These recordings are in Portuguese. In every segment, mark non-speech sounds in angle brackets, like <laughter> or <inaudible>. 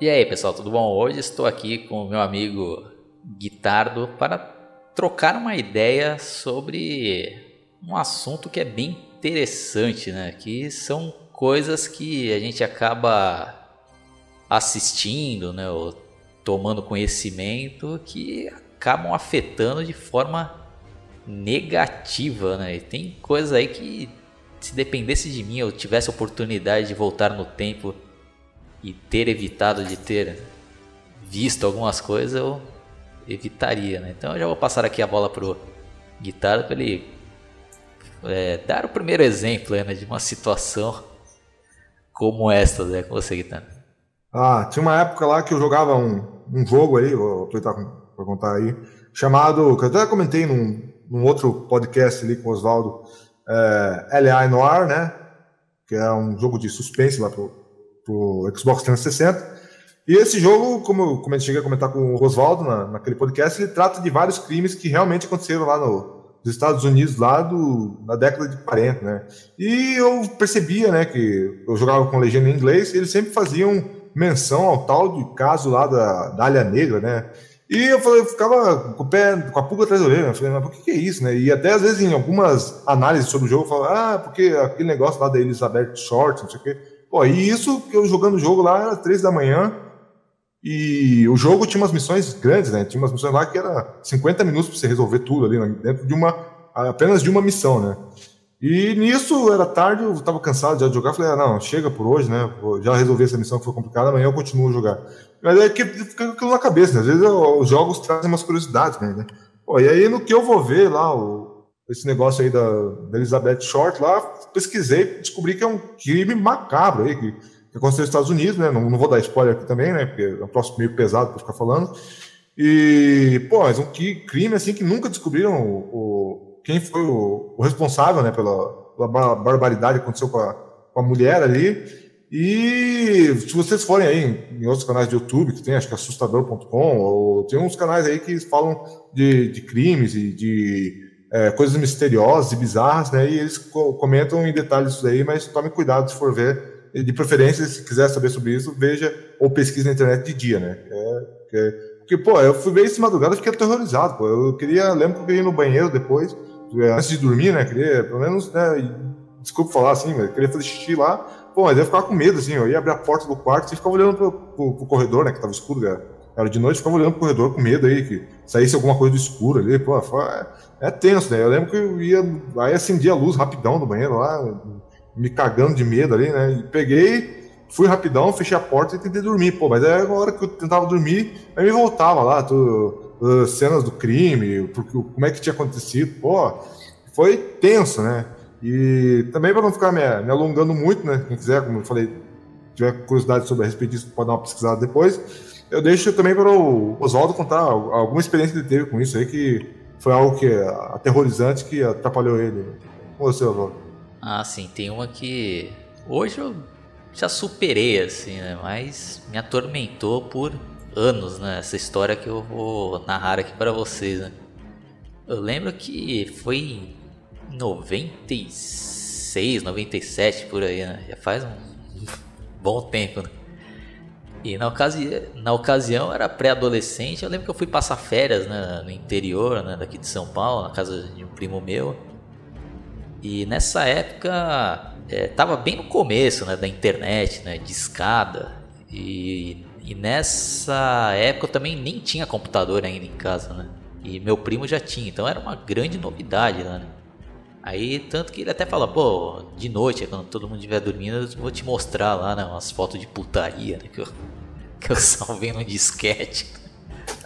E aí, pessoal, tudo bom? Hoje estou aqui com o meu amigo Guitardo para trocar uma ideia sobre um assunto que é bem interessante, né? Que são coisas que a gente acaba assistindo, né? Ou tomando conhecimento que acabam afetando de forma negativa, né? E tem coisas aí que se dependesse de mim, eu tivesse oportunidade de voltar no tempo e ter evitado de ter visto algumas coisas, eu evitaria, né? Então eu já vou passar aqui a bola pro Guitarra para ele é, dar o primeiro exemplo né, de uma situação como essa, né, com você, Guitarra. Ah, tinha uma época lá que eu jogava um, um jogo aí, vou aproveitar para contar aí, chamado, que eu até comentei num, num outro podcast ali com o Oswaldo, é, LA Noir, né? Que é um jogo de suspense lá pro, pro Xbox 360. E esse jogo, como, como eu cheguei a comentar com o Oswaldo na, naquele podcast, ele trata de vários crimes que realmente aconteceram lá no, nos Estados Unidos, lá do, na década de 40, né? E eu percebia, né, que eu jogava com legenda em inglês, e eles sempre faziam menção ao tal de caso lá da, da Negra, né? E eu, falei, eu ficava com o pé, com a pulga atrás da orelha. Eu falei, mas por que, que é isso, né? E até às vezes em algumas análises sobre o jogo, eu falava, ah, porque aquele negócio lá da Elizabeth Short, não sei o quê. Pô, e isso que eu jogando o jogo lá era três da manhã. E o jogo tinha umas missões grandes, né? Tinha umas missões lá que era 50 minutos para você resolver tudo ali, né? dentro de uma. apenas de uma missão, né? E nisso era tarde, eu estava cansado já de jogar, falei, ah, não, chega por hoje, né? Já resolvi essa missão que foi complicada, amanhã eu continuo a jogar. Mas é que fica aquilo na cabeça, né? Às vezes os jogos trazem umas curiosidades, né? Pô, e aí no que eu vou ver lá, o, esse negócio aí da, da Elizabeth Short lá, pesquisei, descobri que é um crime macabro aí, que, que aconteceu nos Estados Unidos, né? Não, não vou dar spoiler aqui também, né? Porque é um próximo meio pesado para ficar falando. E, pô, mas um crime assim que nunca descobriram o, o quem foi o, o, responsável, né, pela, pela barbaridade que aconteceu com a, com a mulher ali. E se vocês forem aí em, outros canais de YouTube, que tem, acho que assustador.com, ou tem uns canais aí que falam de, de crimes e de é, coisas misteriosas e bizarras, né? E eles co comentam em detalhes isso aí, mas tome cuidado se for ver. De preferência, se quiser saber sobre isso, veja ou pesquise na internet de dia, né? É, é, porque, pô, eu fui ver isso de madrugada e fiquei aterrorizado, pô. Eu queria, lembro que eu queria ir no banheiro depois, é, antes de dormir, né? Queria, pelo menos, né? Desculpa falar assim, mas queria fazer xixi lá. Pô, mas eu ficava com medo, assim. Eu ia abrir a porta do quarto e ficava olhando pro, pro, pro corredor, né? Que tava escuro, cara. Era de noite, ficava olhando pro corredor com medo aí, que saísse alguma coisa do escuro ali. Pô, foi, é tenso, né? Eu lembro que eu ia. Aí acendia a luz rapidão do banheiro lá, me cagando de medo ali, né? E peguei, fui rapidão, fechei a porta e tentei dormir. Pô, mas aí a hora que eu tentava dormir, aí me voltava lá, tu, uh, cenas do crime, porque, como é que tinha acontecido. Pô, foi tenso, né? E também para não ficar me, me, alongando muito, né? Quem quiser, como eu falei, tiver curiosidade sobre a respeito disso, pode dar uma pesquisada depois. Eu deixo também para o Oswaldo contar alguma experiência que ele teve com isso aí que foi algo que aterrorizante que atrapalhou ele. Com você, avô. Ah, sim, tem uma que hoje eu já superei, assim, né? Mas me atormentou por anos, né? Essa história que eu vou narrar aqui para vocês, né? Eu lembro que foi em 96, 97 por aí, né? Já faz um bom tempo, né? E na, ocasi na ocasião era pré-adolescente, eu lembro que eu fui passar férias né, no interior né, daqui de São Paulo, na casa de um primo meu. E nessa época é, tava bem no começo né, da internet, né, de escada. E, e nessa época eu também nem tinha computador ainda em casa, né? E meu primo já tinha, então era uma grande novidade né? Aí, tanto que ele até fala, pô, de noite, quando todo mundo estiver dormindo, eu vou te mostrar lá, né, umas fotos de putaria, né, que eu, que eu <laughs> salvei no disquete.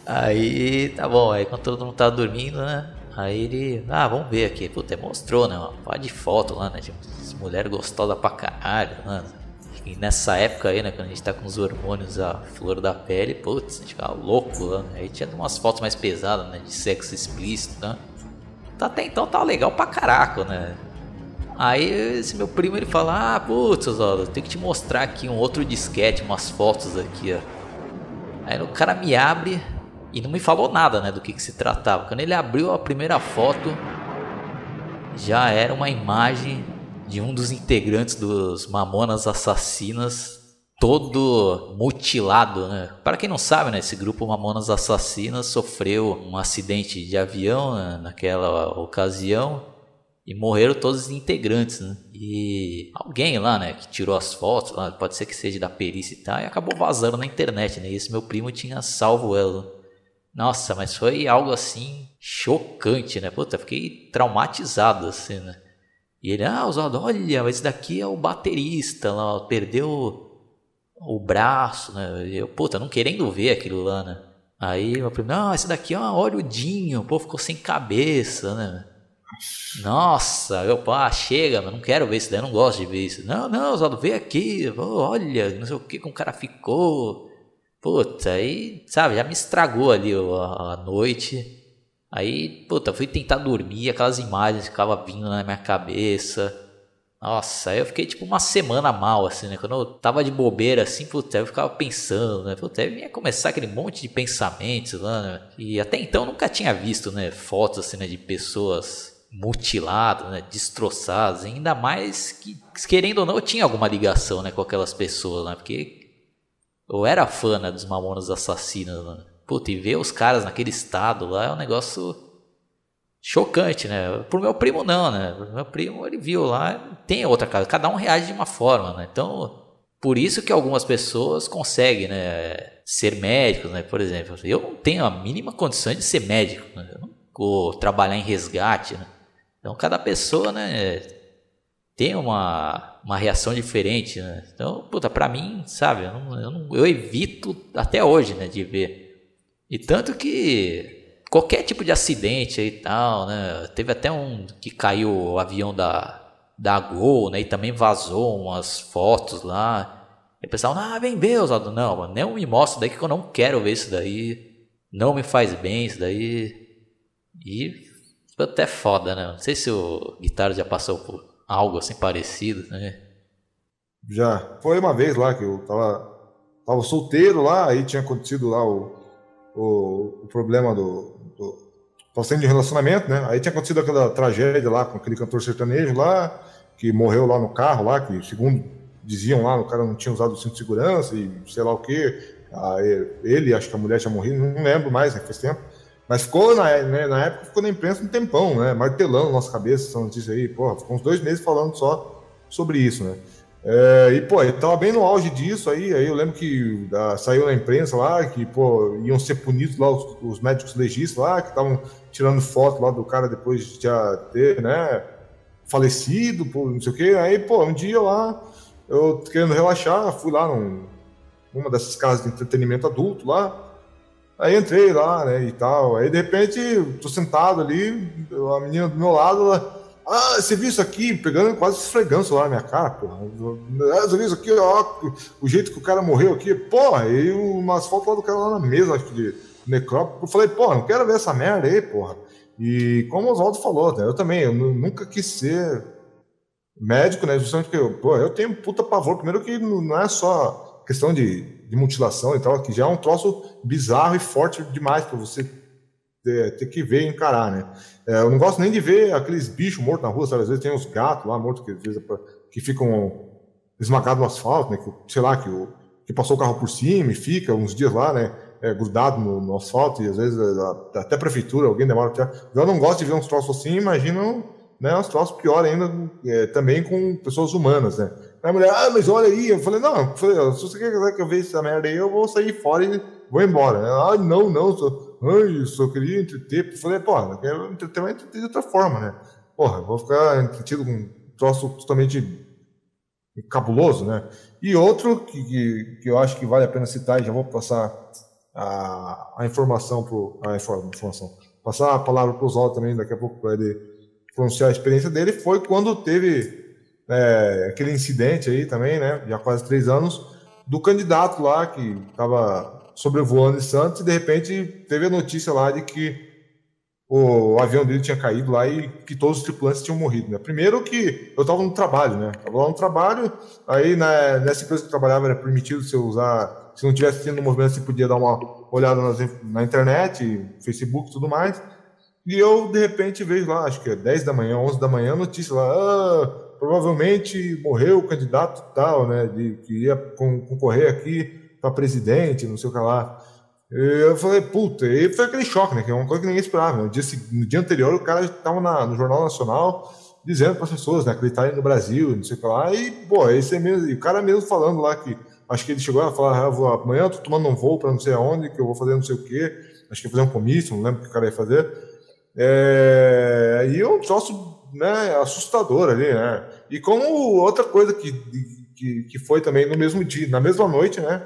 Aí, tá bom, aí quando todo mundo tava dormindo, né, aí ele, ah, vamos ver aqui, puta, mostrou, né, uma pá de foto lá, né, de mulher gostosa pra caralho, né, e nessa época aí, né, quando a gente tá com os hormônios a flor da pele, putz, a gente ficava louco lá, né, aí tinha umas fotos mais pesadas, né, de sexo explícito, né, Tá, até então tá legal pra caraca, né? Aí esse meu primo ele fala: Ah, putz, Oswaldo, tenho que te mostrar aqui um outro disquete, umas fotos aqui, ó. Aí o cara me abre e não me falou nada, né, do que, que se tratava. Quando ele abriu a primeira foto, já era uma imagem de um dos integrantes dos Mamonas Assassinas todo mutilado, né? Para quem não sabe, né, esse grupo Mamonas Assassinas sofreu um acidente de avião né, naquela ocasião e morreram todos os integrantes, né? E alguém lá, né, que tirou as fotos, pode ser que seja da perícia e tal, e acabou vazando na internet, né? E esse meu primo tinha salvo ela. Nossa, mas foi algo assim chocante, né? Puta, fiquei traumatizado assim, né? E ele, ah, Oswaldo, olha, esse daqui é o baterista lá, perdeu o braço, né? Eu, puta, não querendo ver aquilo lá, né? Aí meu primo, não, esse daqui, ó, olha o Dinho, pô, ficou sem cabeça, né? Nossa, eu, pá, chega, não quero ver isso daí, não gosto de ver isso. Não, não, Oswaldo, vem aqui, olha, não sei o que, como o cara ficou. Puta, aí, sabe, já me estragou ali a, a noite. Aí, puta, fui tentar dormir, aquelas imagens ficavam vindo na minha cabeça. Nossa, aí eu fiquei tipo uma semana mal, assim, né? Quando eu tava de bobeira, assim, puta, eu ficava pensando, né? Puta, ia começar aquele monte de pensamentos lá, né? E até então nunca tinha visto, né? Fotos, assim, né? De pessoas mutiladas, né, destroçadas, ainda mais que, querendo ou não, eu tinha alguma ligação, né, com aquelas pessoas, né, porque eu era fã, né, dos Mamonas Assassinas, né. Puta, e ver os caras naquele estado lá é um negócio chocante, né, pro meu primo não, né, pro meu primo ele viu lá, tem outra cara, cada um reage de uma forma, né, então... Por isso que algumas pessoas conseguem, né, ser médicos, né, por exemplo. Eu não tenho a mínima condição de ser médico, né, vou trabalhar em resgate, né. Então cada pessoa, né, tem uma, uma reação diferente, né? Então, puta, pra mim, sabe, eu, não, eu, não, eu evito até hoje, né, de ver. E tanto que qualquer tipo de acidente e tal, né, teve até um que caiu o avião da, da Gol, né, e também vazou umas fotos lá. E o pessoal, ah, vem ver, Oswaldo. Não, nem me mostra daí que eu não quero ver isso daí. Não me faz bem isso daí. E foi até foda, né? Não sei se o Guitarra já passou por algo assim parecido, né? Já. Foi uma vez lá que eu tava, tava solteiro lá, aí tinha acontecido lá o, o, o problema do, do. Tava sendo de relacionamento, né? Aí tinha acontecido aquela tragédia lá com aquele cantor sertanejo lá, que morreu lá no carro lá, que segundo diziam lá, o cara não tinha usado o cinto de segurança e sei lá o que. Ele, acho que a mulher tinha morrido, não lembro mais, né? faz tempo. Mas ficou, na, né, na época, ficou na imprensa um tempão, né? Martelando nossa cabeça essa notícia aí. Porra, ficou uns dois meses falando só sobre isso, né? É, e, pô, ele tava bem no auge disso aí. Aí eu lembro que ah, saiu na imprensa lá que, pô, iam ser punidos lá os, os médicos legistas lá, que estavam tirando foto lá do cara depois de já ter, né? Falecido, pô, não sei o quê. Aí, pô, um dia lá, eu querendo relaxar, fui lá num, numa dessas casas de entretenimento adulto lá. Aí entrei lá, né, e tal. Aí de repente, tô sentado ali, a menina do meu lado, ela. Ah, você viu isso aqui? Pegando quase esfregando lá na minha cara, porra. Ah, você viu isso aqui, ó, o jeito que o cara morreu aqui, porra, e umas fotos lá do cara lá na mesa, acho que de necrópole. Eu falei, porra, não quero ver essa merda aí, porra. E como o Oswaldo falou, né, eu também, eu nunca quis ser médico, né, justamente porque, pô, eu tenho puta pavor. Primeiro que não é só questão de de mutilação e tal, que já é um troço bizarro e forte demais para você ter, ter, que ver e encarar, né? É, eu não gosto nem de ver aqueles bichos mortos na rua, sabe? Às vezes tem uns gatos lá mortos que, às vezes, é que ficam esmagados no asfalto, né? Que, sei lá, que, o, que passou o carro por cima e fica uns dias lá, né? É, grudado no, no, asfalto e às vezes é, até a prefeitura, alguém demora até. Eu não gosto de ver uns troços assim, imagina né, uns troços pior ainda é, também com pessoas humanas, né? Aí a mulher, ah, mas olha aí. Eu falei, não, eu falei, se você quer que eu veja essa merda aí, eu vou sair fora e vou embora. Ah, não, não, ai, só queria entreter. Eu falei, porra, eu quero entreter, mas entreter de outra forma, né? Porra, eu vou ficar entretido com um troço totalmente cabuloso, né? E outro que, que, que, eu acho que vale a pena citar, e já vou passar a, a informação para a informação, passar a palavra para o Zó também, daqui a pouco para ele pronunciar a experiência dele, foi quando teve é, aquele incidente aí também, né? Já quase três anos, do candidato lá que estava sobrevoando em Santos e de repente teve a notícia lá de que o avião dele tinha caído lá e que todos os tripulantes tinham morrido, né? Primeiro que eu estava no trabalho, né? Estava lá no trabalho, aí né, nessa empresa que eu trabalhava era permitido você usar, se não tivesse tendo movimento, você podia dar uma olhada nas, na internet, Facebook e tudo mais. E eu, de repente, vejo lá, acho que é 10 da manhã, 11 da manhã, notícia lá, ah, provavelmente morreu o candidato tal, né, de, que ia concorrer aqui para presidente, não sei o que lá. Eu falei, puta, e foi aquele choque, né? Que é uma coisa que ninguém esperava. No dia, no dia anterior, o cara estava no Jornal Nacional dizendo para as pessoas, né, acreditarem no Brasil, não sei o que lá. E, pô, esse é mesmo, e o cara mesmo falando lá que acho que ele chegou a falar, ah, vou, amanhã eu tô tomando um voo para não sei aonde, que eu vou fazer não sei o quê. Acho que ia fazer um comício, não lembro o que o cara ia fazer. É, e um troço né, assustador ali, né? E como outra coisa que, que, que foi também no mesmo dia, na mesma noite, né?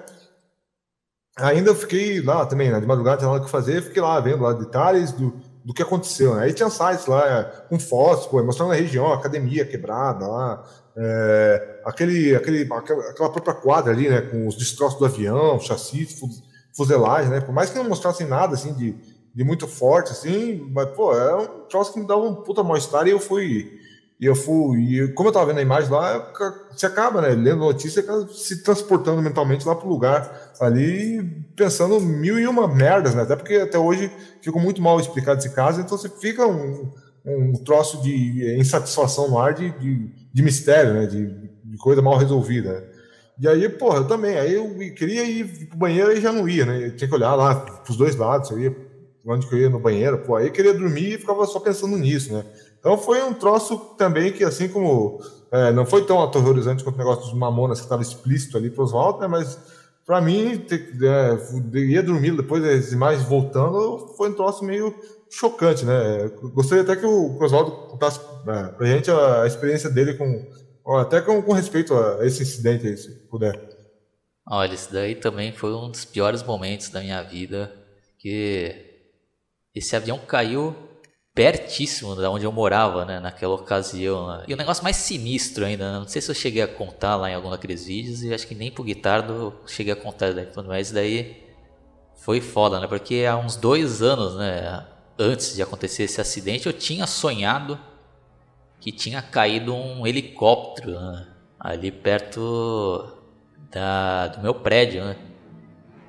Ainda fiquei lá também, né, de madrugada, tinha nada que fazer, fiquei lá vendo lá detalhes do, do que aconteceu. Né? Aí tinha sites lá com fotos, pô, mostrando a região, a academia quebrada lá, é, aquele, aquele, aquela própria quadra ali, né, com os destroços do avião, chassi, fuselagem, né? Por mais que não mostrassem nada assim de, de muito forte, assim, mas pô, é um troço que me dava um puta mal-estar e eu fui e eu fui, e como eu tava vendo a imagem lá, você acaba, né, lendo notícia, se transportando mentalmente lá pro lugar ali, pensando mil e uma merdas, né? Até porque até hoje ficou muito mal explicado esse caso, então você fica um, um troço de insatisfação no ar de, de, de mistério, né? De, de, coisa mal resolvida. E aí, porra, eu também. Aí eu queria ir pro banheiro e já não ia, né? Eu tinha que olhar lá pros dois lados, eu ia onde que eu ia no banheiro, pô, aí eu queria dormir e ficava só pensando nisso, né? Então foi um troço também que, assim como é, não foi tão aterrorizante quanto o negócio dos Mamonas, que estava explícito ali para Oswaldo, né? Mas para mim, é, ia dormir depois das imagens voltando, foi um troço meio chocante, né? Gostaria até que o Oswaldo contasse é, para a gente a, experiência dele com, até com, com respeito a esse incidente aí, se puder. Olha, isso daí também foi um dos piores momentos da minha vida, que esse avião caiu pertíssimo da onde eu morava, né, naquela ocasião. Né? E o negócio mais sinistro ainda, né? não sei se eu cheguei a contar lá em algum daqueles vídeos, e acho que nem pro guitardo eu cheguei a contar daí, mas daí foi foda, né, porque há uns dois anos, né, antes de acontecer esse acidente, eu tinha sonhado que tinha caído um helicóptero né, ali perto da, do meu prédio, né.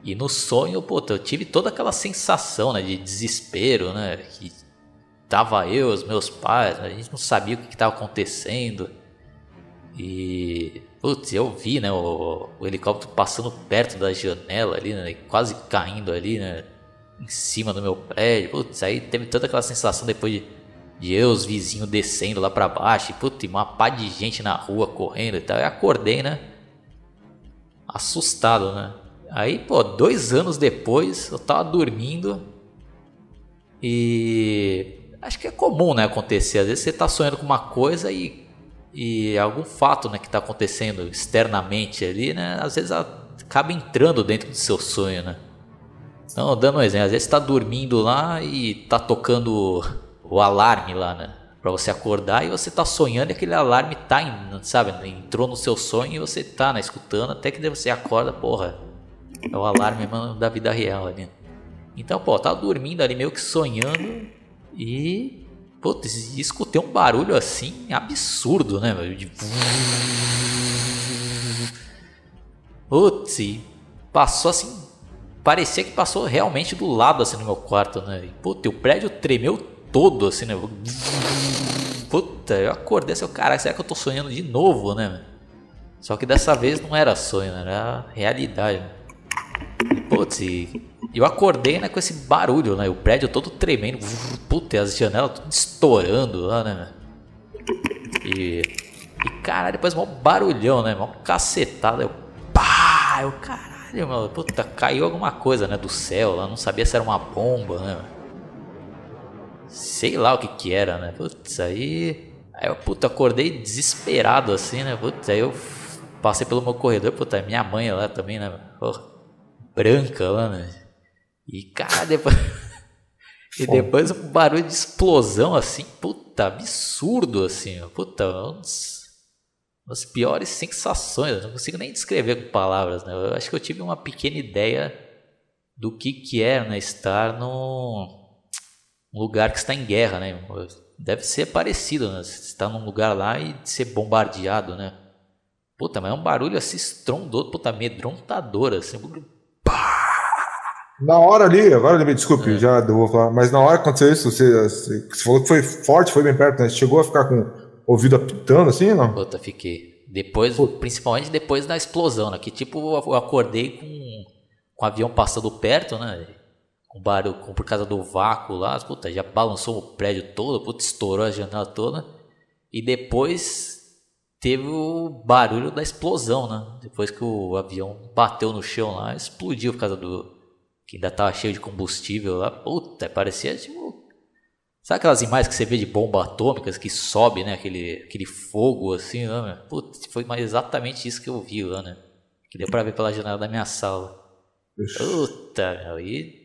E no sonho, pô, eu tive toda aquela sensação, né, de desespero, né, que tava eu, os meus pais, a gente não sabia o que estava acontecendo. E putz, eu vi, né, o, o, helicóptero passando perto da janela ali, né, quase caindo ali, né, em cima do meu prédio. Putz, aí teve toda aquela sensação depois de, de eu, os vizinhos descendo lá para baixo, e putz, uma pá de gente na rua correndo e tal. Eu acordei, né, assustado, né. Aí, pô, dois anos depois, eu tava dormindo e acho que é comum, né, acontecer. Às vezes você está sonhando com uma coisa e, e algum fato, né, que está acontecendo externamente ali, né, às vezes acaba entrando dentro do seu sonho, né. Então, dando um exemplo, às vezes está dormindo lá e está tocando o alarme lá, né, para você acordar e você está sonhando e aquele alarme tá, sabe, entrou no seu sonho e você tá, né, escutando até que você acorda, porra, é o alarme mano, da vida real ali. Então, pô, tá dormindo ali meio que sonhando e. Putz, escutei um barulho assim absurdo, né? De... Putz, passou assim. Parecia que passou realmente do lado assim no meu quarto, né? E, putz, o prédio tremeu todo assim, né? Puta, eu acordei assim, caraca, será que eu tô sonhando de novo, né? Só que dessa vez não era sonho, era realidade. Putz, eu acordei né, com esse barulho, né? O prédio todo tremendo. Puta, as janelas tudo estourando lá, né? E. E caralho, depois mó barulhão, né? Mó cacetada. Eu. Pá! Eu, caralho, mano. Puta, caiu alguma coisa, né? Do céu lá. Não sabia se era uma bomba, né? Sei lá o que que era, né? Putz, aí. Aí eu, puta, acordei desesperado assim, né? Putz, aí eu passei pelo meu corredor. Puta, minha mãe lá também, né? Porra, branca lá, né? E, cara, depois. <laughs> e depois um barulho de explosão assim, puta, absurdo assim, puta, um dos, das piores sensações, eu não consigo nem descrever com palavras, né? Eu acho que eu tive uma pequena ideia do que que é, né, estar num lugar que está em guerra, né? Deve ser parecido, né? Você está num lugar lá e ser bombardeado, né? Puta, mas é um barulho assim estrondoso, puta, amedrontador, assim, na hora ali, agora me desculpe, é. já vou falar, mas na hora que aconteceu isso, você, você, falou que foi forte, foi bem perto, né? Você chegou a ficar com, ouvido apitando assim, não? Puta, fiquei. Depois, Puta. principalmente depois da explosão, né? Que tipo, eu acordei com, com o avião passando perto, né? Com barulho, com, por causa do vácuo lá, puta, já balançou o prédio todo, puta, estourou a janela toda. E depois teve o barulho da explosão, né? Depois que o avião bateu no chão lá, explodiu por causa do. Que ainda tava cheio de combustível lá. Puta, parecia tipo Sabe aquelas imagens que você vê de bomba atômicas que sobe, né? Aquele, aquele fogo assim, né? Putz, foi exatamente isso que eu vi lá, né? Que deu pra ver pela janela da minha sala. Puta, meu, e.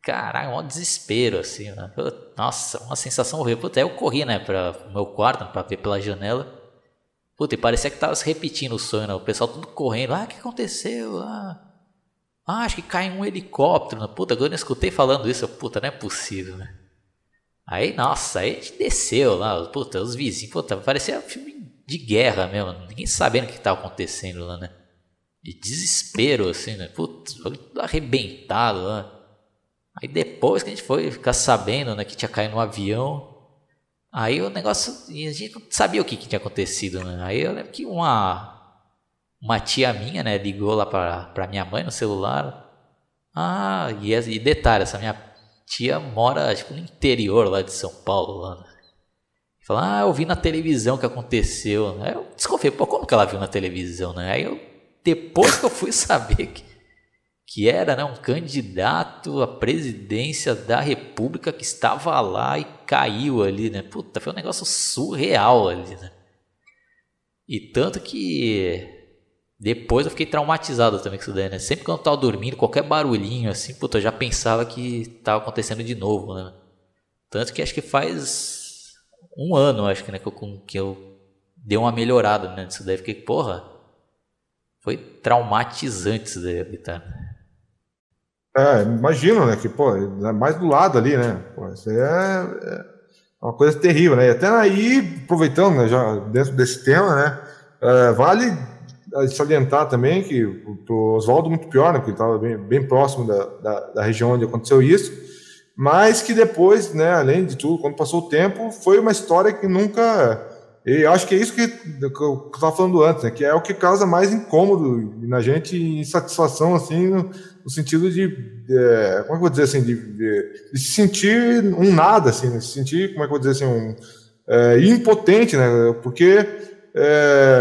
Caralho, um desespero, assim, né? Nossa, uma sensação horrível. Puta, aí eu corri, né, pra meu quarto, pra ver pela janela. Puta, e parecia que tava se repetindo o sonho, né? O pessoal tudo correndo. Ah, o que aconteceu? Ah, ah acho que cai um helicóptero. Puta, agora eu escutei falando isso. Puta, não é possível, né? Aí, nossa, aí a gente desceu lá, puta, os vizinhos, puta, parecia um filme de guerra mesmo, ninguém sabendo o que estava acontecendo lá, né? De desespero, assim, né? Putz, tudo arrebentado lá. Aí depois que a gente foi ficar sabendo, né, que tinha caído no avião, aí o negócio, a gente não sabia o que, que tinha acontecido, né? Aí eu lembro que uma, uma tia minha, né, ligou lá pra minha mãe no celular. Ah, e, e detalhe, essa minha tia mora tipo, no interior lá de São Paulo. Lá, né? Fala, ah, eu vi na televisão o que aconteceu. Eu desconfiei, pô, como que ela viu na televisão, né? Aí eu, depois que eu fui <laughs> saber que, que era né, um candidato à presidência da república que estava lá e caiu ali, né? Puta, foi um negócio surreal ali, né? E tanto que depois eu fiquei traumatizado também com isso daí, né? Sempre quando eu tava dormindo, qualquer barulhinho assim, puta, eu já pensava que tava acontecendo de novo, né? Tanto que acho que faz um ano, acho que, né, que eu, que eu dei uma melhorada né, nisso daí. Fiquei, porra, foi traumatizante isso daí, tá? É, imagino, né, que, pô, é mais do lado ali, né? Pô, isso aí é, é uma coisa terrível, né? E até aí, aproveitando, né, já dentro desse tema, né, é, vale salientar também que o Oswaldo muito pior, né, porque estava bem, bem próximo da, da, da, região onde aconteceu isso, mas que depois, né, além de tudo, quando passou o tempo, foi uma história que nunca. E acho que é isso que, que eu estava falando antes, né, que é o que causa mais incômodo na gente, insatisfação, assim, no, no sentido de, de, como é que eu vou dizer assim, de, de, de, se sentir um nada, assim, de se sentir, como é que eu vou dizer assim, um, é, impotente, né, porque é,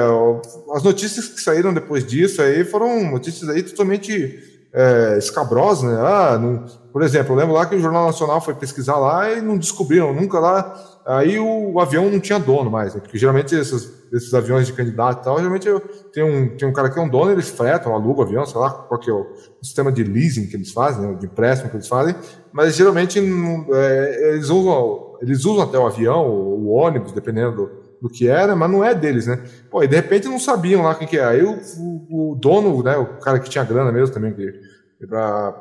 as notícias que saíram depois disso aí foram notícias aí totalmente é, escabrosas, né? Ah, não, por exemplo, eu lembro lá que o Jornal Nacional foi pesquisar lá e não descobriram nunca lá. Aí o, o avião não tinha dono mais, né? porque geralmente esses, esses aviões de candidato e tal, geralmente tem um, tem um cara que é um dono, eles fretam, alugam o avião, sei lá qual que é o, o sistema de leasing que eles fazem, né? de empréstimo que eles fazem, mas geralmente é, eles, usam, eles usam até o avião, o, o ônibus, dependendo do, do que era, mas não é deles, né? Pô, e de repente não sabiam lá quem que é. Aí o, o, o dono, né, o cara que tinha grana mesmo também, que, pra,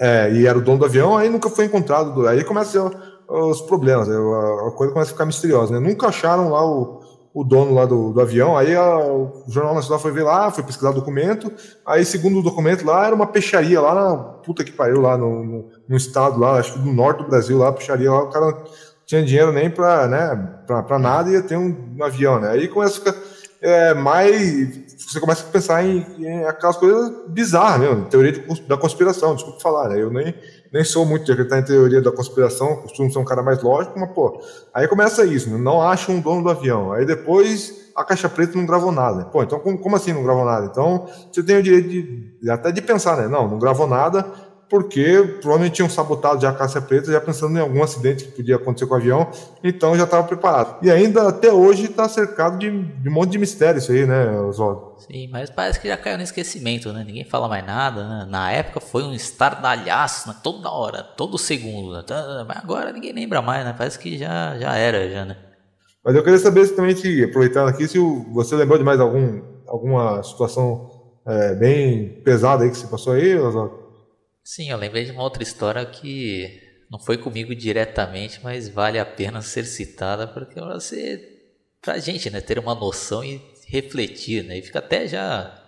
é, e era o dono do avião, aí nunca foi encontrado. Aí começa os problemas, né? a, coisa começa a ficar misteriosa, né? Nunca acharam lá o, o dono lá do, do avião, aí a, o Jornal Nacional foi ver lá, foi pesquisar o documento, aí segundo o documento lá, era uma peixaria lá na puta que pariu, lá no, no, no estado lá, acho que no norte do Brasil, lá, peixaria lá, o cara tinha dinheiro nem para né, pra, nada e ia ter um, um, avião, né? Aí começa a ficar é, mais. Você começa a pensar em, em aquelas coisas bizarras mesmo, teoria de, da conspiração, desculpa falar, né? Eu nem, nem sou muito de acreditar em teoria da conspiração, costumo ser um cara mais lógico, mas, pô, aí começa isso, né? não acha um dono do avião. Aí depois a caixa preta não gravou nada. Pô, então como, como assim não gravou nada? Então você tem o direito de, até de pensar, né? Não, não gravou nada, porque provavelmente tinham sabotado já a Cássia Preta, já pensando em algum acidente que podia acontecer com o avião, então já estava preparado. E ainda até hoje está cercado de, de, um monte de mistério isso aí, né, Oswaldo? Sim, mas parece que já caiu no esquecimento, né? Ninguém fala mais nada, né? Na época foi um estardalhaço, né? toda hora, todo segundo, né? Tá, mas agora ninguém lembra mais, né? Parece que já, já era, já, né? Mas eu queria saber se também, se, aproveitando aqui, se você lembrou de mais algum, alguma situação é, bem pesada aí que você passou aí, Oswaldo? Sim, eu lembrei de uma outra história que não foi comigo diretamente, mas vale a pena ser citada porque você, pra gente, né, ter uma noção e refletir, né, e fica até já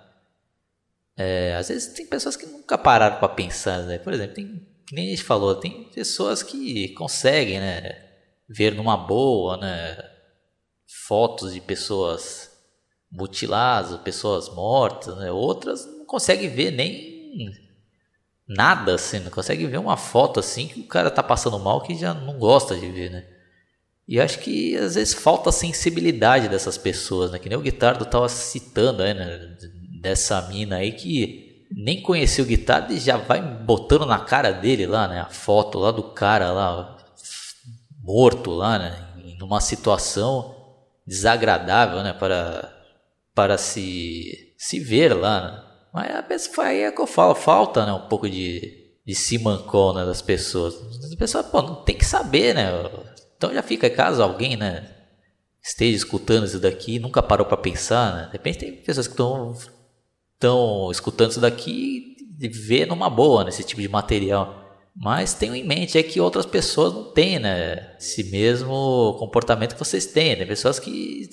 é, às vezes tem pessoas que nunca pararam para pensar, né? Por exemplo, tem, nem a gente falou, tem pessoas que conseguem, né, ver numa boa, né, fotos de pessoas mutiladas, pessoas mortas, né? Outras não consegue ver nem nada assim, não consegue ver uma foto assim que o cara tá passando mal que já não gosta de ver, né? E acho que às vezes falta a sensibilidade dessas pessoas, né? Que nem o Guitardo tava citando né? Dessa mina aí que nem conheceu o Guitardo e já vai botando na cara dele lá, né? A foto lá do cara lá morto lá, né? Numa situação desagradável, né? Para, para se, se ver lá, né? Mas a pessoa, aí é que eu falo, falta né? um pouco de, de simancol né? das pessoas. As pessoas, pô, não tem que saber, né? Então já fica, caso alguém, né, esteja escutando isso daqui, nunca parou para pensar, né? De repente tem pessoas que estão escutando isso daqui e vê numa boa nesse tipo de material. Mas tenham em mente é que outras pessoas não têm, né, esse mesmo comportamento que vocês têm, né? Pessoas que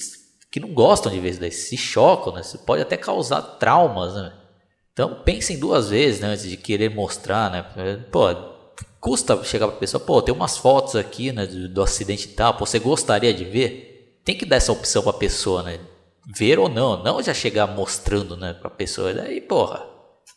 que não gostam de isso daí, se chocam, né? Isso pode até causar traumas, né? Então pensem duas vezes né, antes de querer mostrar, né? Pô, custa chegar pra pessoa, pô, tem umas fotos aqui, né, do, do acidente e tal, pô, você gostaria de ver? Tem que dar essa opção pra pessoa, né? Ver ou não, não já chegar mostrando, né, pra pessoa. Daí, porra.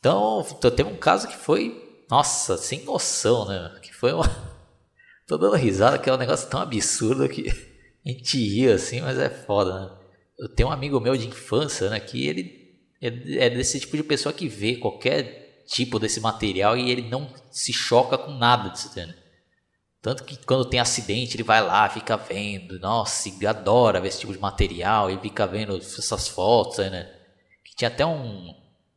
Então, teve um caso que foi, nossa, sem noção, né? Que foi uma. <laughs> Tô dando risada, que é um negócio tão absurdo que <laughs> a gente ria assim, mas é foda, né? Eu tenho um amigo meu de infância, né, que ele é desse tipo de pessoa que vê qualquer tipo desse material e ele não se choca com nada disso, né? Tanto que quando tem acidente, ele vai lá, fica vendo, nossa, adora ver esse tipo de material, e fica vendo essas fotos, né? Que tinha até um,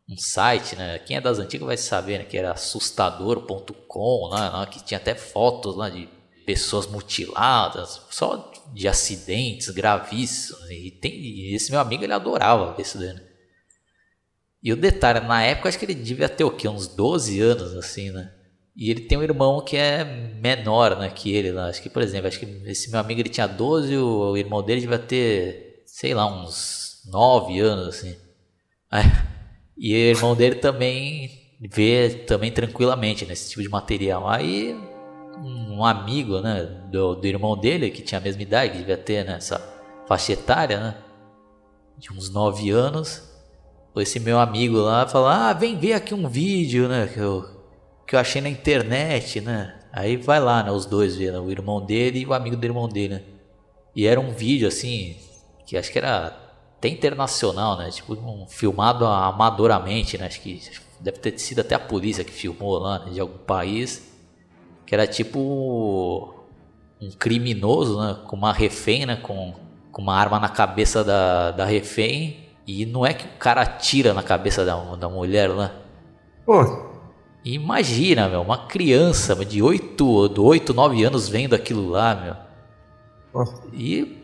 um site, né? Quem é das antigas vai saber, né? Que era assustador.com, né? Que tinha até fotos lá de pessoas mutiladas, só de acidentes gravíssimos. E, tem, e esse meu amigo, ele adorava ver isso né? E o detalhe, na época acho que ele devia ter o quê? Uns 12 anos, assim, né? E ele tem um irmão que é menor, né, que ele lá. Acho que, por exemplo, acho que esse meu amigo ele tinha 12, o, irmão dele devia ter, sei lá, uns 9 anos, assim. É. <laughs> E o irmão dele também vê também tranquilamente nesse né, tipo de material. Aí um amigo, né, do, do irmão dele, que tinha a mesma idade, que devia ter nessa né, faixa etária, né, de uns 9 anos, esse meu amigo lá falou: Ah, vem ver aqui um vídeo, né? Que eu, que eu achei na internet, né? Aí vai lá, né? Os dois vendo, o irmão dele e o amigo do irmão dele, né? E era um vídeo assim, que acho que era até internacional, né? Tipo, um filmado amadoramente, né? Acho que deve ter sido até a polícia que filmou lá, né? De algum país. Que era tipo um criminoso, né? Com uma refém, né? Com, com uma arma na cabeça da, da refém e não é que o cara atira na cabeça da, da mulher lá. Pô. Imagina, meu, uma criança de 8, de 8, 9 anos vendo aquilo lá, meu. E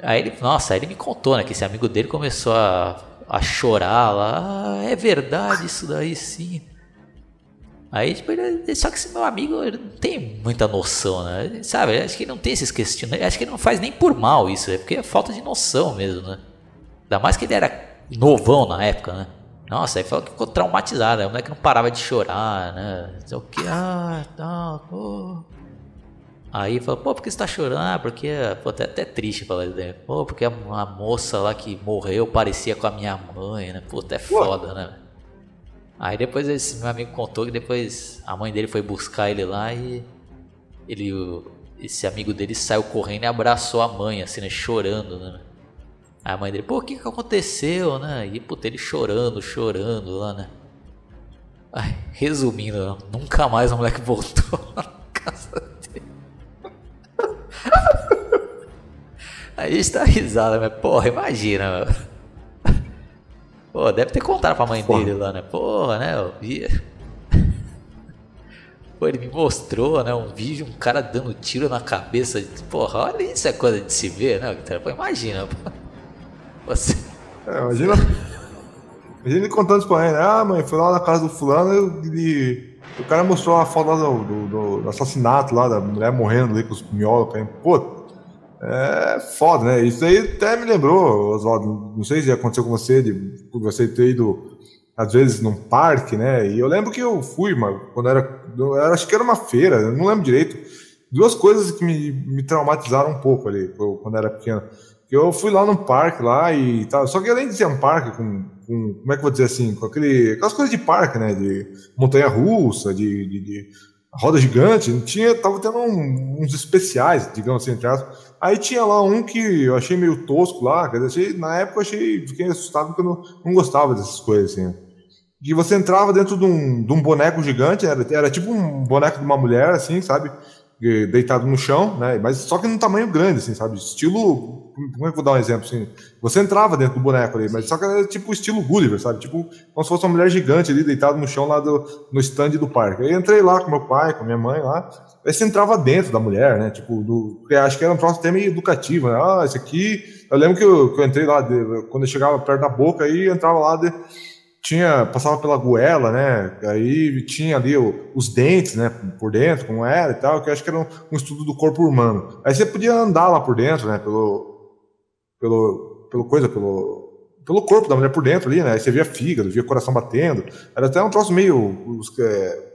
aí ele, nossa, aí ele me contou, né, que esse amigo dele começou a, a chorar lá. Ah, é verdade isso daí sim. Aí, tipo, ele, só que esse meu amigo ele não tem muita noção, né? sabe, acho que ele não tem esses questionamentos. Acho que ele não faz nem por mal isso, é porque é falta de noção mesmo, né? Ainda mais que ele era novão na época, né? Nossa, aí falou que ficou traumatizado. O moleque não parava de chorar, né? Não sei o que, ah, tá, pô. Aí falou, pô, por que você tá chorando? Ah, porque, pô, até, até triste falar isso daí. Pô, porque a, a, moça lá que morreu parecia com a minha mãe, né? Pô, até foda, né? Aí depois esse meu amigo contou que depois a mãe dele foi buscar ele lá e ele, esse amigo dele saiu correndo e abraçou a mãe, assim, né? Chorando, né? A mãe dele, pô, o que que aconteceu, né? E puta, ele chorando, chorando lá, né? Ai, resumindo, nunca mais o moleque voltou <laughs> na casa dele. A gente tá risada, mas porra, imagina, mano. Pô, deve ter contado pra mãe porra. dele lá, né? Porra, né? Eu via. Pô, ele me mostrou, né? Um vídeo, um cara dando tiro na cabeça. Porra, olha isso, é coisa de se ver, né? Pô, imagina, pô. Você... É, imagina. Imagina ele contando isso pra ele. Ah, mãe, foi lá na casa do fulano e o cara mostrou a foto do, do, do, assassinato lá, da mulher morrendo ali com os miolos caindo. Pô, é foda, né? Isso aí até me lembrou, Oswaldo. Não sei se aconteceu com você, de você ter ido às vezes num parque, né? E eu lembro que eu fui, mas quando era. Eu acho que era uma feira, não lembro direito. Duas coisas que me, me traumatizaram um pouco ali, quando era pequeno Que eu fui lá no parque lá e tal. Só que além de ser um parque com, com como é que eu vou dizer assim, com aquele, aquelas coisas de parque, né? De montanha russa, de, de, de roda gigante, tinha, tava tendo um, uns especiais, digamos assim, entre aspas. Aí tinha lá um que eu achei meio tosco lá, quer dizer, na época eu achei, fiquei assustado porque eu não, não gostava dessas coisas, assim. Que você entrava dentro de um, de um boneco gigante, era, era tipo um boneco de uma mulher, assim, sabe? Deitado no chão, né? Mas só que num tamanho grande, assim, sabe? Estilo. Como é que eu vou dar um exemplo assim? Você entrava dentro do boneco ali, mas só que era tipo estilo Gulliver, sabe? Tipo, como se fosse uma mulher gigante ali, deitado no chão lá do, no stand do parque. Aí entrei lá com meu pai, com minha mãe lá. Aí você entrava dentro da mulher, né? Tipo, do, porque acho que era um troço até meio educativo, né? Ah, esse aqui. Eu lembro que eu, que eu entrei lá, de, quando eu chegava perto da boca, aí entrava lá de tinha passava pela goela, né? Aí tinha ali o, os dentes, né? Por dentro, como era e tal, que eu acho que era um, um, estudo do corpo humano. Aí você podia andar lá por dentro, né? Pelo, pelo, pelo coisa, pelo, pelo corpo da mulher por dentro ali, né? Aí você via fígado, via coração batendo. Era até um troço meio. Os, é,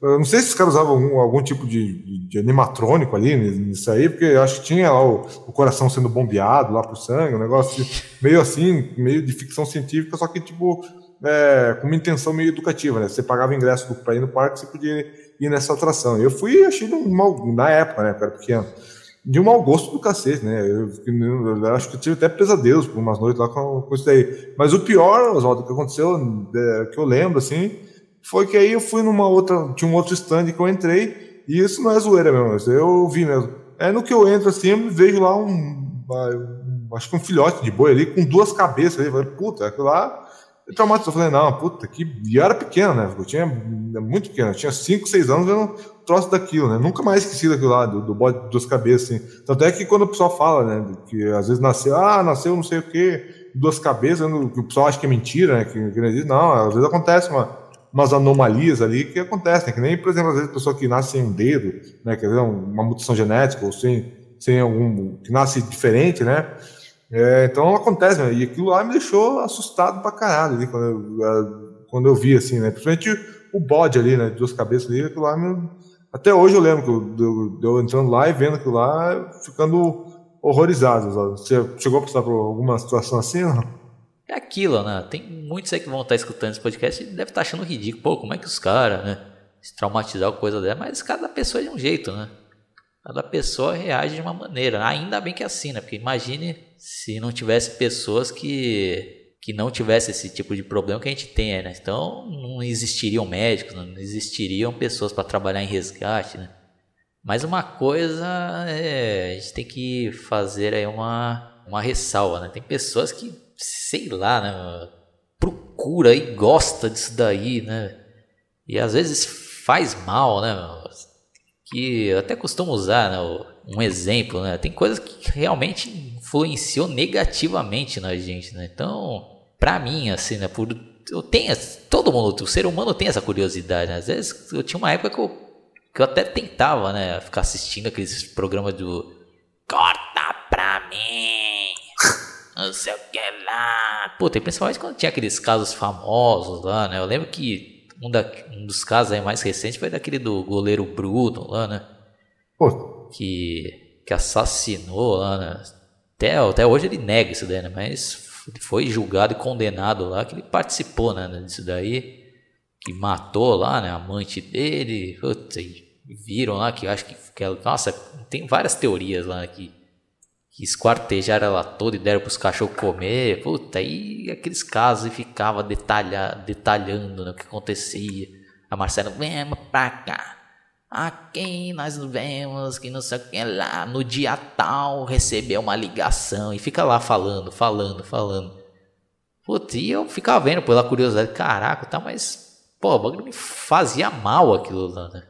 eu não sei se os caras usavam algum, algum tipo de, de, animatrônico ali nisso aí, porque eu acho que tinha lá o, o coração sendo bombeado lá pro sangue, um negócio meio assim, meio de ficção científica, só que tipo é, com uma intenção meio educativa, né? Você pagava ingresso para ir no parque, você podia ir nessa atração. Eu fui achei um mal, na época, né? Era pequeno, de um mau gosto do cacete, né? Eu, eu, eu, acho que eu tive até pesadelos por umas noites lá com, com isso daí. Mas o pior, Oswaldo, que aconteceu, é, que eu lembro, assim, foi que aí eu fui numa outra, tinha um outro stand que eu entrei, e isso não é zoeira mesmo, eu vi mesmo. É no que eu entro assim, eu vejo lá um, acho que um filhote de boi ali com duas cabeças. Eu falei, puta, aquilo lá traumatizou. Eu falei, não, puta, que. E eu era pequeno, né? Eu tinha muito pequeno, eu tinha 5, 6 anos vendo troço daquilo, né? Nunca mais esqueci daquilo lá, do, do bode de duas cabeças, assim. Tanto é que quando o pessoal fala, né, que às vezes nasceu, ah, nasceu não sei o quê, duas cabeças, que o pessoal acha que é mentira, né? Que, que não existe. Não, às vezes acontece uma, umas anomalias ali que acontecem, né? que nem, por exemplo, às vezes a pessoa que nasce sem um dedo, né? Quer dizer, uma mutação genética, ou sem, sem algum. que nasce diferente, né? É, então acontece, né? E aquilo lá me deixou assustado pra caralho ali, quando eu, quando eu vi, assim, né? Principalmente o bode ali, né? De duas cabeças ali, aquilo lá me... Até hoje eu lembro que eu, eu, eu entrando lá e vendo aquilo lá, ficando horrorizado. Sabe? Você chegou a passar por alguma situação assim? Não? É aquilo, né? Tem muitos aí que vão estar escutando esse podcast e deve estar achando ridículo. Pô, como é que os caras, né? Se traumatizar com coisa dela, mas cada pessoa é de um jeito, né? Cada pessoa reage de uma maneira. Ainda bem que é assim, né? Porque imagine se não tivesse pessoas que que não tivesse esse tipo de problema que a gente tem, né? Então não existiriam médicos, não existiriam pessoas para trabalhar em resgate, né? Mas uma coisa é, a gente tem que fazer aí uma, uma ressalva, né? Tem pessoas que, sei lá, né? Procura e gosta disso daí, né? E às vezes faz mal, né? Que eu até costumo usar né, um exemplo, né? Tem coisas que realmente influenciou negativamente na gente, né? Então, para mim, assim, né? Por, eu tenho, todo mundo, o ser humano tem essa curiosidade. Né? Às vezes, eu tinha uma época que eu, que eu até tentava, né? Ficar assistindo aqueles programas do corta pra mim, <laughs> não sei o que lá. Pô, tem principalmente quando tinha aqueles casos famosos lá, né? Eu lembro que um, da, um dos casos aí mais recentes foi daquele do goleiro Bruno lá, né? Pô. Que, que assassinou lá, né? Até, até hoje ele nega isso daí, né? Mas foi julgado e condenado lá que ele participou, né? Disso daí. Que matou lá, né? A amante dele. Putz, viram lá que acho que, que. Nossa, tem várias teorias lá que que esquartejaram ela toda e deram para os cachorros comer. Puta, aí aqueles casos e ficava detalha, detalhando né, o que acontecia. A Marcela, vem pra cá. Aqui nós vemos que não sei o que lá, no dia tal recebeu uma ligação e fica lá falando, falando, falando. Putz, e eu ficava vendo pela curiosidade, caraca, tá, mas, pô, o bagulho me fazia mal aquilo lá, né?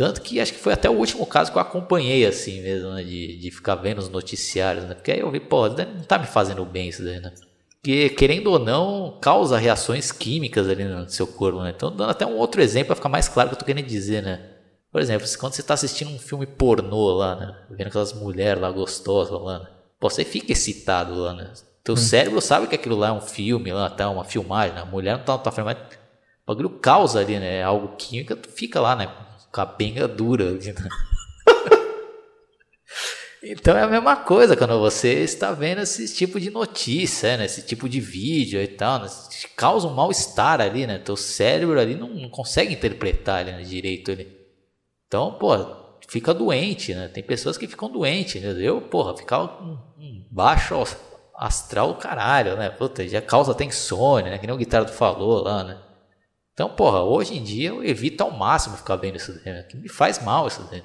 Tanto que acho que foi até o último caso que eu acompanhei assim mesmo, né? De, de ficar vendo os noticiários, né? Porque aí eu vi, pô, não tá me fazendo bem isso daí, né? Porque, querendo ou não, causa reações químicas ali no seu corpo, né? Então, dando até um outro exemplo para ficar mais claro o que eu tô querendo dizer, né? Por exemplo, quando você tá assistindo um filme pornô lá, né? Vendo aquelas mulheres lá gostosas lá, né? Pô, você fica excitado lá, né? Teu hum. cérebro sabe que aquilo lá é um filme, lá, tá, uma filmagem, né? A mulher não tá, tá falando, mas o bagulho causa ali, né? Algo químico, tu fica lá, né? Capenga dura. <laughs> Então é a mesma coisa quando você está vendo esse tipo de notícia, né? esse tipo de vídeo e tal, né? causa um mal-estar ali, né? Teu cérebro ali não, não consegue interpretar ele né, direito ali. Então, pô, fica doente, né? Tem pessoas que ficam doentes, né? Eu, porra, ficava um, um baixo astral caralho, né? Puta, já causa insônia, né? Que nem o Guitardo falou lá, né? Então, porra, hoje em dia eu evito ao máximo ficar vendo isso né? Que me faz mal isso daí.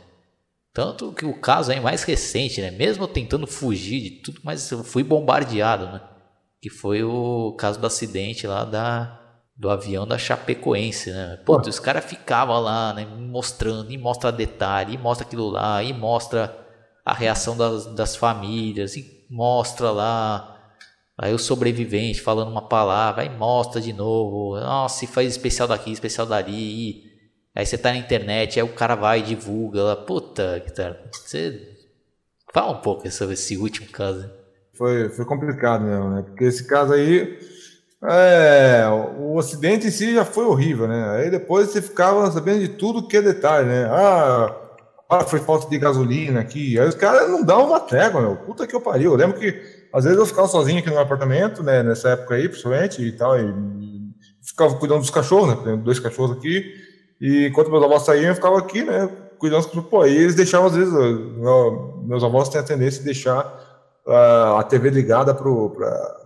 Tanto que o caso aí mais recente, né? Mesmo tentando fugir de tudo, mas eu fui bombardeado, né? Que foi o caso do acidente lá da, do avião da Chapecoense, né? Pô, os caras ficavam lá, né? Mostrando, e mostra detalhe, e mostra aquilo lá, e mostra a reação das, das famílias, e mostra lá aí o sobrevivente falando uma palavra, aí mostra de novo, nossa, faz especial daqui, especial dali, Aí você tá na internet, aí o cara vai e divulga lá. Puta, cara, você. Fala um pouco sobre esse último caso. Foi, foi complicado mesmo, né? Porque esse caso aí. É, o acidente em si já foi horrível, né? Aí depois você ficava sabendo de tudo que é detalhe, né? Ah, ah foi falta de gasolina aqui. Aí os caras não dão uma trégua, meu. Puta que eu pariu. Eu lembro que às vezes eu ficava sozinho aqui no apartamento, né? Nessa época aí, principalmente, e tal. E ficava cuidando dos cachorros, né? Tem dois cachorros aqui. E enquanto meus avós saíam, eu ficava aqui, né? Cuidando dos pô, e eles deixavam, às vezes, meus avós têm a tendência de deixar uh, a TV ligada pro, pra,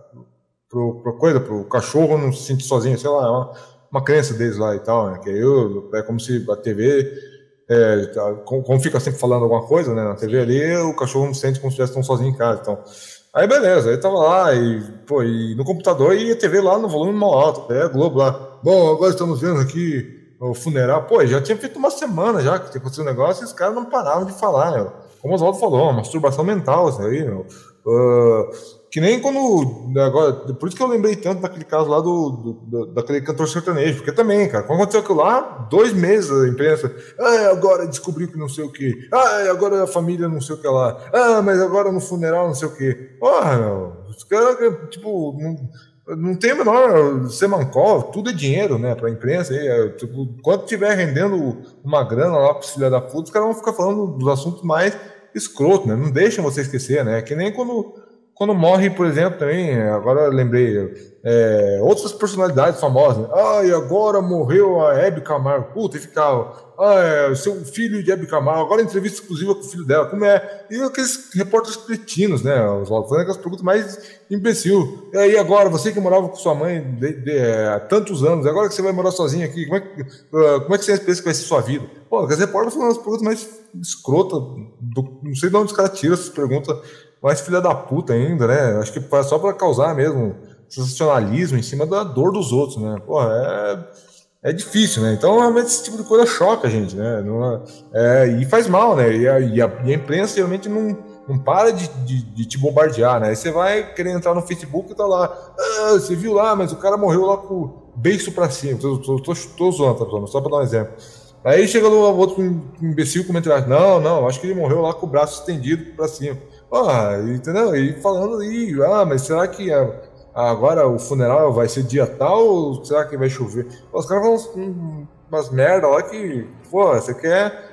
pro, pro coisa, pro cachorro não se sentir sozinho, sei lá, é uma, uma crença deles lá e tal, né? Que eu, é como se a TV, é, tá, como fica sempre falando alguma coisa, né? Na TV ali, o cachorro não sente como se estivesse tão sozinho em casa, então. Aí beleza, aí tava lá e, pô, e no computador e a TV lá no volume mal alto, é Globo lá. Bom, agora estamos vendo aqui o funeral, pô, já tinha feito uma semana já que tinha acontecido um negócio e os caras não paravam de falar, meu. Como o Oswaldo falou, uma masturbação mental isso aí, meu. Uh, que nem quando. Agora, por isso que eu lembrei tanto daquele caso lá do, do, daquele cantor sertanejo, porque também, cara, quando aconteceu aquilo lá, dois meses a imprensa. Ah, agora descobriu que não sei o que. Ah, agora a família não sei o que lá. Ah, mas agora no funeral não sei o que. Porra, meu. Os caras, tipo. Não, não tem a menor semancol, tudo é dinheiro, né, para a imprensa. Aí, é, tipo, quando tiver rendendo uma grana lá para os filhos da puta, os caras vão ficar falando dos assuntos mais escroto, né? Não deixam você esquecer, né? Que nem quando quando morre, por exemplo, também, agora lembrei, é, outras personalidades famosas. Né? E agora morreu a Hebe Camargo. Puta, e ficava. Ah, é, seu filho de Hebe Camargo. Agora entrevista exclusiva com o filho dela. Como é? E aqueles repórteres cretinos, né? Fazendo aquelas perguntas mais imbecil. E aí, agora, você que morava com sua mãe de, de, é, há tantos anos, agora que você vai morar sozinho aqui, como é que, uh, como é que você pensa que vai ser sua vida? Pô, aqueles repórteres fazendo as perguntas mais escrotas. Do, não sei de onde os caras tiram essas perguntas mais filha da puta ainda, né? Acho que só para causar mesmo sensacionalismo em cima da dor dos outros, né? Porra, é, é difícil, né? Então, realmente, esse tipo de coisa choca a gente, né? Não, é, e faz mal, né? E a, e a, e a imprensa realmente não, não para de, de, de, te bombardear, né? Aí você vai querer entrar no Facebook e tá lá, ah, você viu lá, mas o cara morreu lá com o beiço pra cima. Tô, tô, tô, tô zoando, tá, só pra dar um exemplo. Aí chega outro imbecil comentar, não, não, acho que ele morreu lá com o braço estendido para cima. Ah, entendeu? E falando aí, ah, mas será que agora o funeral vai ser dia tal ou será que vai chover? Os caras falam umas merda lá que, pô, você quer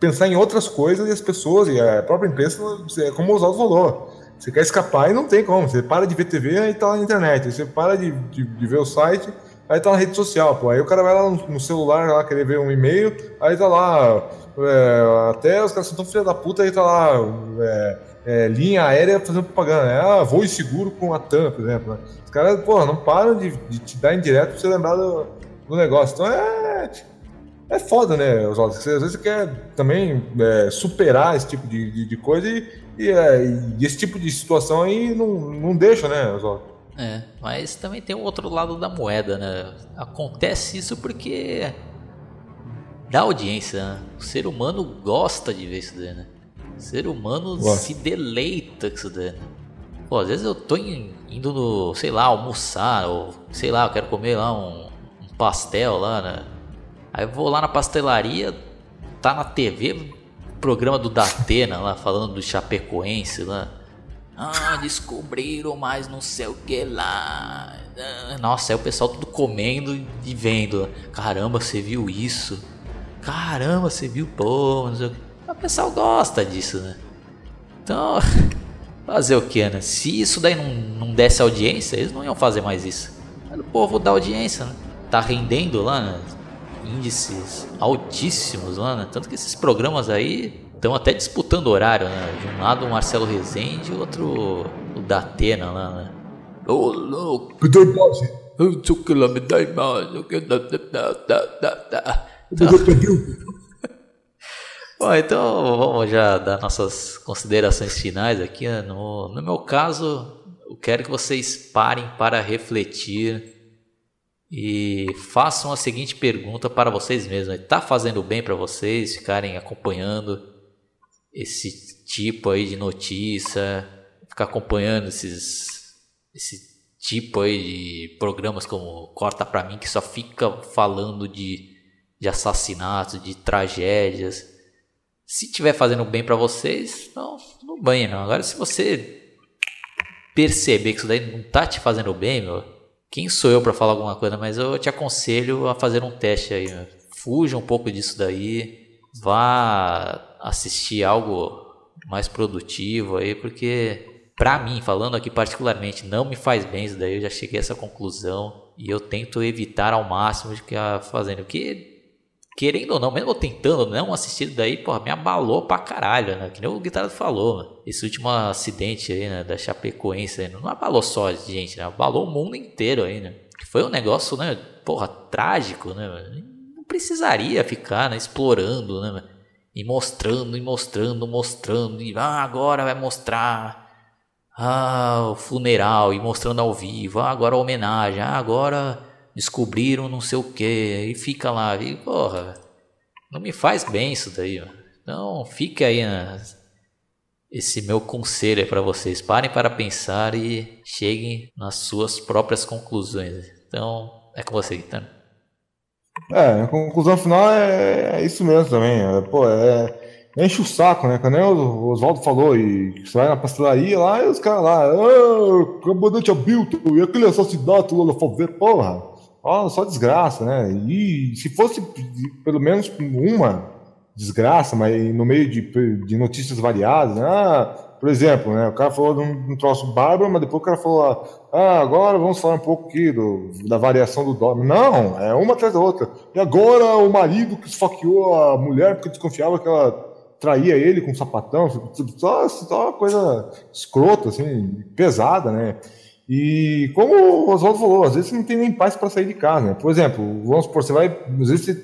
pensar em outras coisas e as pessoas e a própria imprensa, é como o Oswaldo falou, você quer escapar e não tem como. Você para de ver TV e tá na internet. Você para de, de, de ver o site aí tá na rede social, pô. Aí o cara vai lá no, no celular lá querer ver um e-mail, aí tá lá. É, até os caras são tão filha da puta, aí tá lá. É, é, linha aérea fazendo propaganda, né? Ah, voo seguro com a TAM, por exemplo. Né? Os caras, pô, não param de, de te dar indireto pra você lembrar do, do negócio. Então é. É foda, né, Oswaldo? Às vezes você quer também é, superar esse tipo de, de, de coisa e, e, é, e, esse tipo de situação aí não, não deixa, né, Oswaldo? É, mas também tem o outro lado da moeda, né? Acontece isso porque dá audiência, né? O ser humano gosta de ver isso daí, né? O ser humano se deleita com isso daí, né? Pô, às vezes eu tô indo no, sei lá, almoçar, ou sei lá, eu quero comer lá um, um pastel lá, né? Aí eu vou lá na pastelaria, tá na TV, programa do Datena lá, falando do Chapecoense lá. Ah, descobriram mais não sei o que lá. Nossa, é o pessoal tudo comendo e vendo. Caramba, você viu isso? Caramba, você viu, pô, não sei o que. O pessoal gosta disso, né? Então, <laughs> fazer o que, né? Se isso daí não, não desse audiência, eles não iam fazer mais isso. Mas o povo dá audiência, né? Tá rendendo lá, né? Índices altíssimos lá, né? Tanto que esses programas aí estão até disputando horário, né? De um lado o Marcelo Rezende e outro o Datena lá, né? Ô, oh, louco! Me dá mais! Eu que lá, me dá! Eu que dá, dá, dá, dá, dá. Bom, então vamos já dar nossas considerações finais aqui. Né? No, no meu caso, eu quero que vocês parem para refletir e façam a seguinte pergunta para vocês mesmos: está fazendo bem para vocês ficarem acompanhando esse tipo aí de notícia, ficar acompanhando esses esse tipo aí de programas como Corta para mim que só fica falando de de assassinatos, de tragédias. Se estiver fazendo bem para vocês, não, não banhe não. Agora se você perceber que isso daí não tá te fazendo bem, meu, quem sou eu para falar alguma coisa, mas eu te aconselho a fazer um teste aí. Meu. Fuja um pouco disso daí, vá assistir algo mais produtivo aí, porque para mim, falando aqui particularmente, não me faz bem isso daí. Eu já cheguei a essa conclusão e eu tento evitar ao máximo de que fazendo, porque querendo ou não, mesmo tentando não assistir daí, porra, me abalou pra caralho, né? Que nem o Guitarra falou. Esse último acidente aí, né, da Chapecoense, né? não abalou só a gente, né? Abalou o mundo inteiro aí, né? Foi um negócio, né, porra, trágico, né? Não precisaria ficar, né, explorando, né? E mostrando, e mostrando, mostrando, e ah, agora vai mostrar ah, o funeral, e mostrando ao vivo, ah, agora a homenagem, ah, agora descobriram não sei o que, e fica lá, e porra, não me faz bem isso daí, ó. Então fique aí né? esse meu conselho é para vocês, parem para pensar e cheguem nas suas próprias conclusões. Então é com você, Guilherme. É, a conclusão final é, é isso mesmo também. É, pô, é, enche o saco, né? Quando o Oswaldo falou, e você vai na pastelaria lá e os caras lá, ah, comandante Abilton, e aquele assassinato lá na favela, porra. Ó, só desgraça, né? E se fosse pelo menos uma desgraça, mas no meio de, de notícias variadas, né? Ah, por exemplo, né? O cara falou de um, um troço bárbaro, mas depois o cara falou, ah, agora vamos falar um pouco aqui do, da variação do dólar. Não, é uma atrás da outra. E agora o marido que esfaqueou a mulher porque desconfiava que ela traía ele com um sapatão, só, só coisa escrota, assim, pesada, né? E como o Oswaldo falou, às vezes você não tem nem paz para sair de casa. Né? Por exemplo, vamos supor, você vai. Às vezes você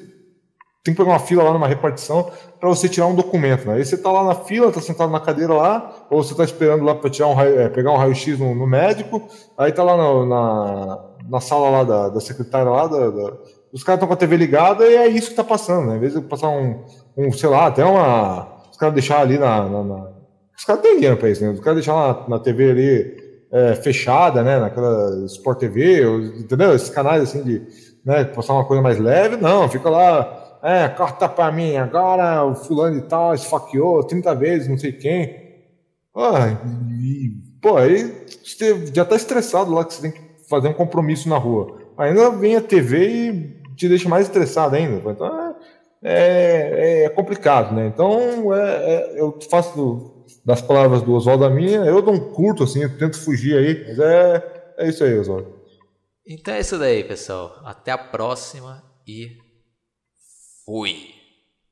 tem que pegar uma fila lá numa repartição para você tirar um documento. Né? Aí você está lá na fila, está sentado na cadeira lá, ou você está esperando lá para tirar um raio, é, pegar um raio-x no, no, médico, aí está lá no, na, na sala lá da, da secretária lá, da, da, os caras estão com a TV ligada e é isso que está passando. Né? Às vezes passar um, um, sei lá, até uma. Os caras deixar ali na. na, na os caras têm dinheiro para isso, né? Os caras deixar na, na TV ali é, fechada, né? Naquela Sport TV, entendeu? Esses canais assim de né, postar uma coisa mais leve, não, fica lá, é, corta pra mim, agora o fulano e tal esfaqueou 30 vezes, não sei quem. Ah, e, pô, aí você já tá estressado lá que você tem que fazer um compromisso na rua. Ainda vem a TV e te deixa mais estressado ainda. Então é, é, é complicado, né? Então é, é eu faço das palavras do Oswaldo a minha, eu não curto assim, eu tento fugir aí, mas é, é isso aí, Oswaldo. Então é isso daí, pessoal. Até a próxima e fui.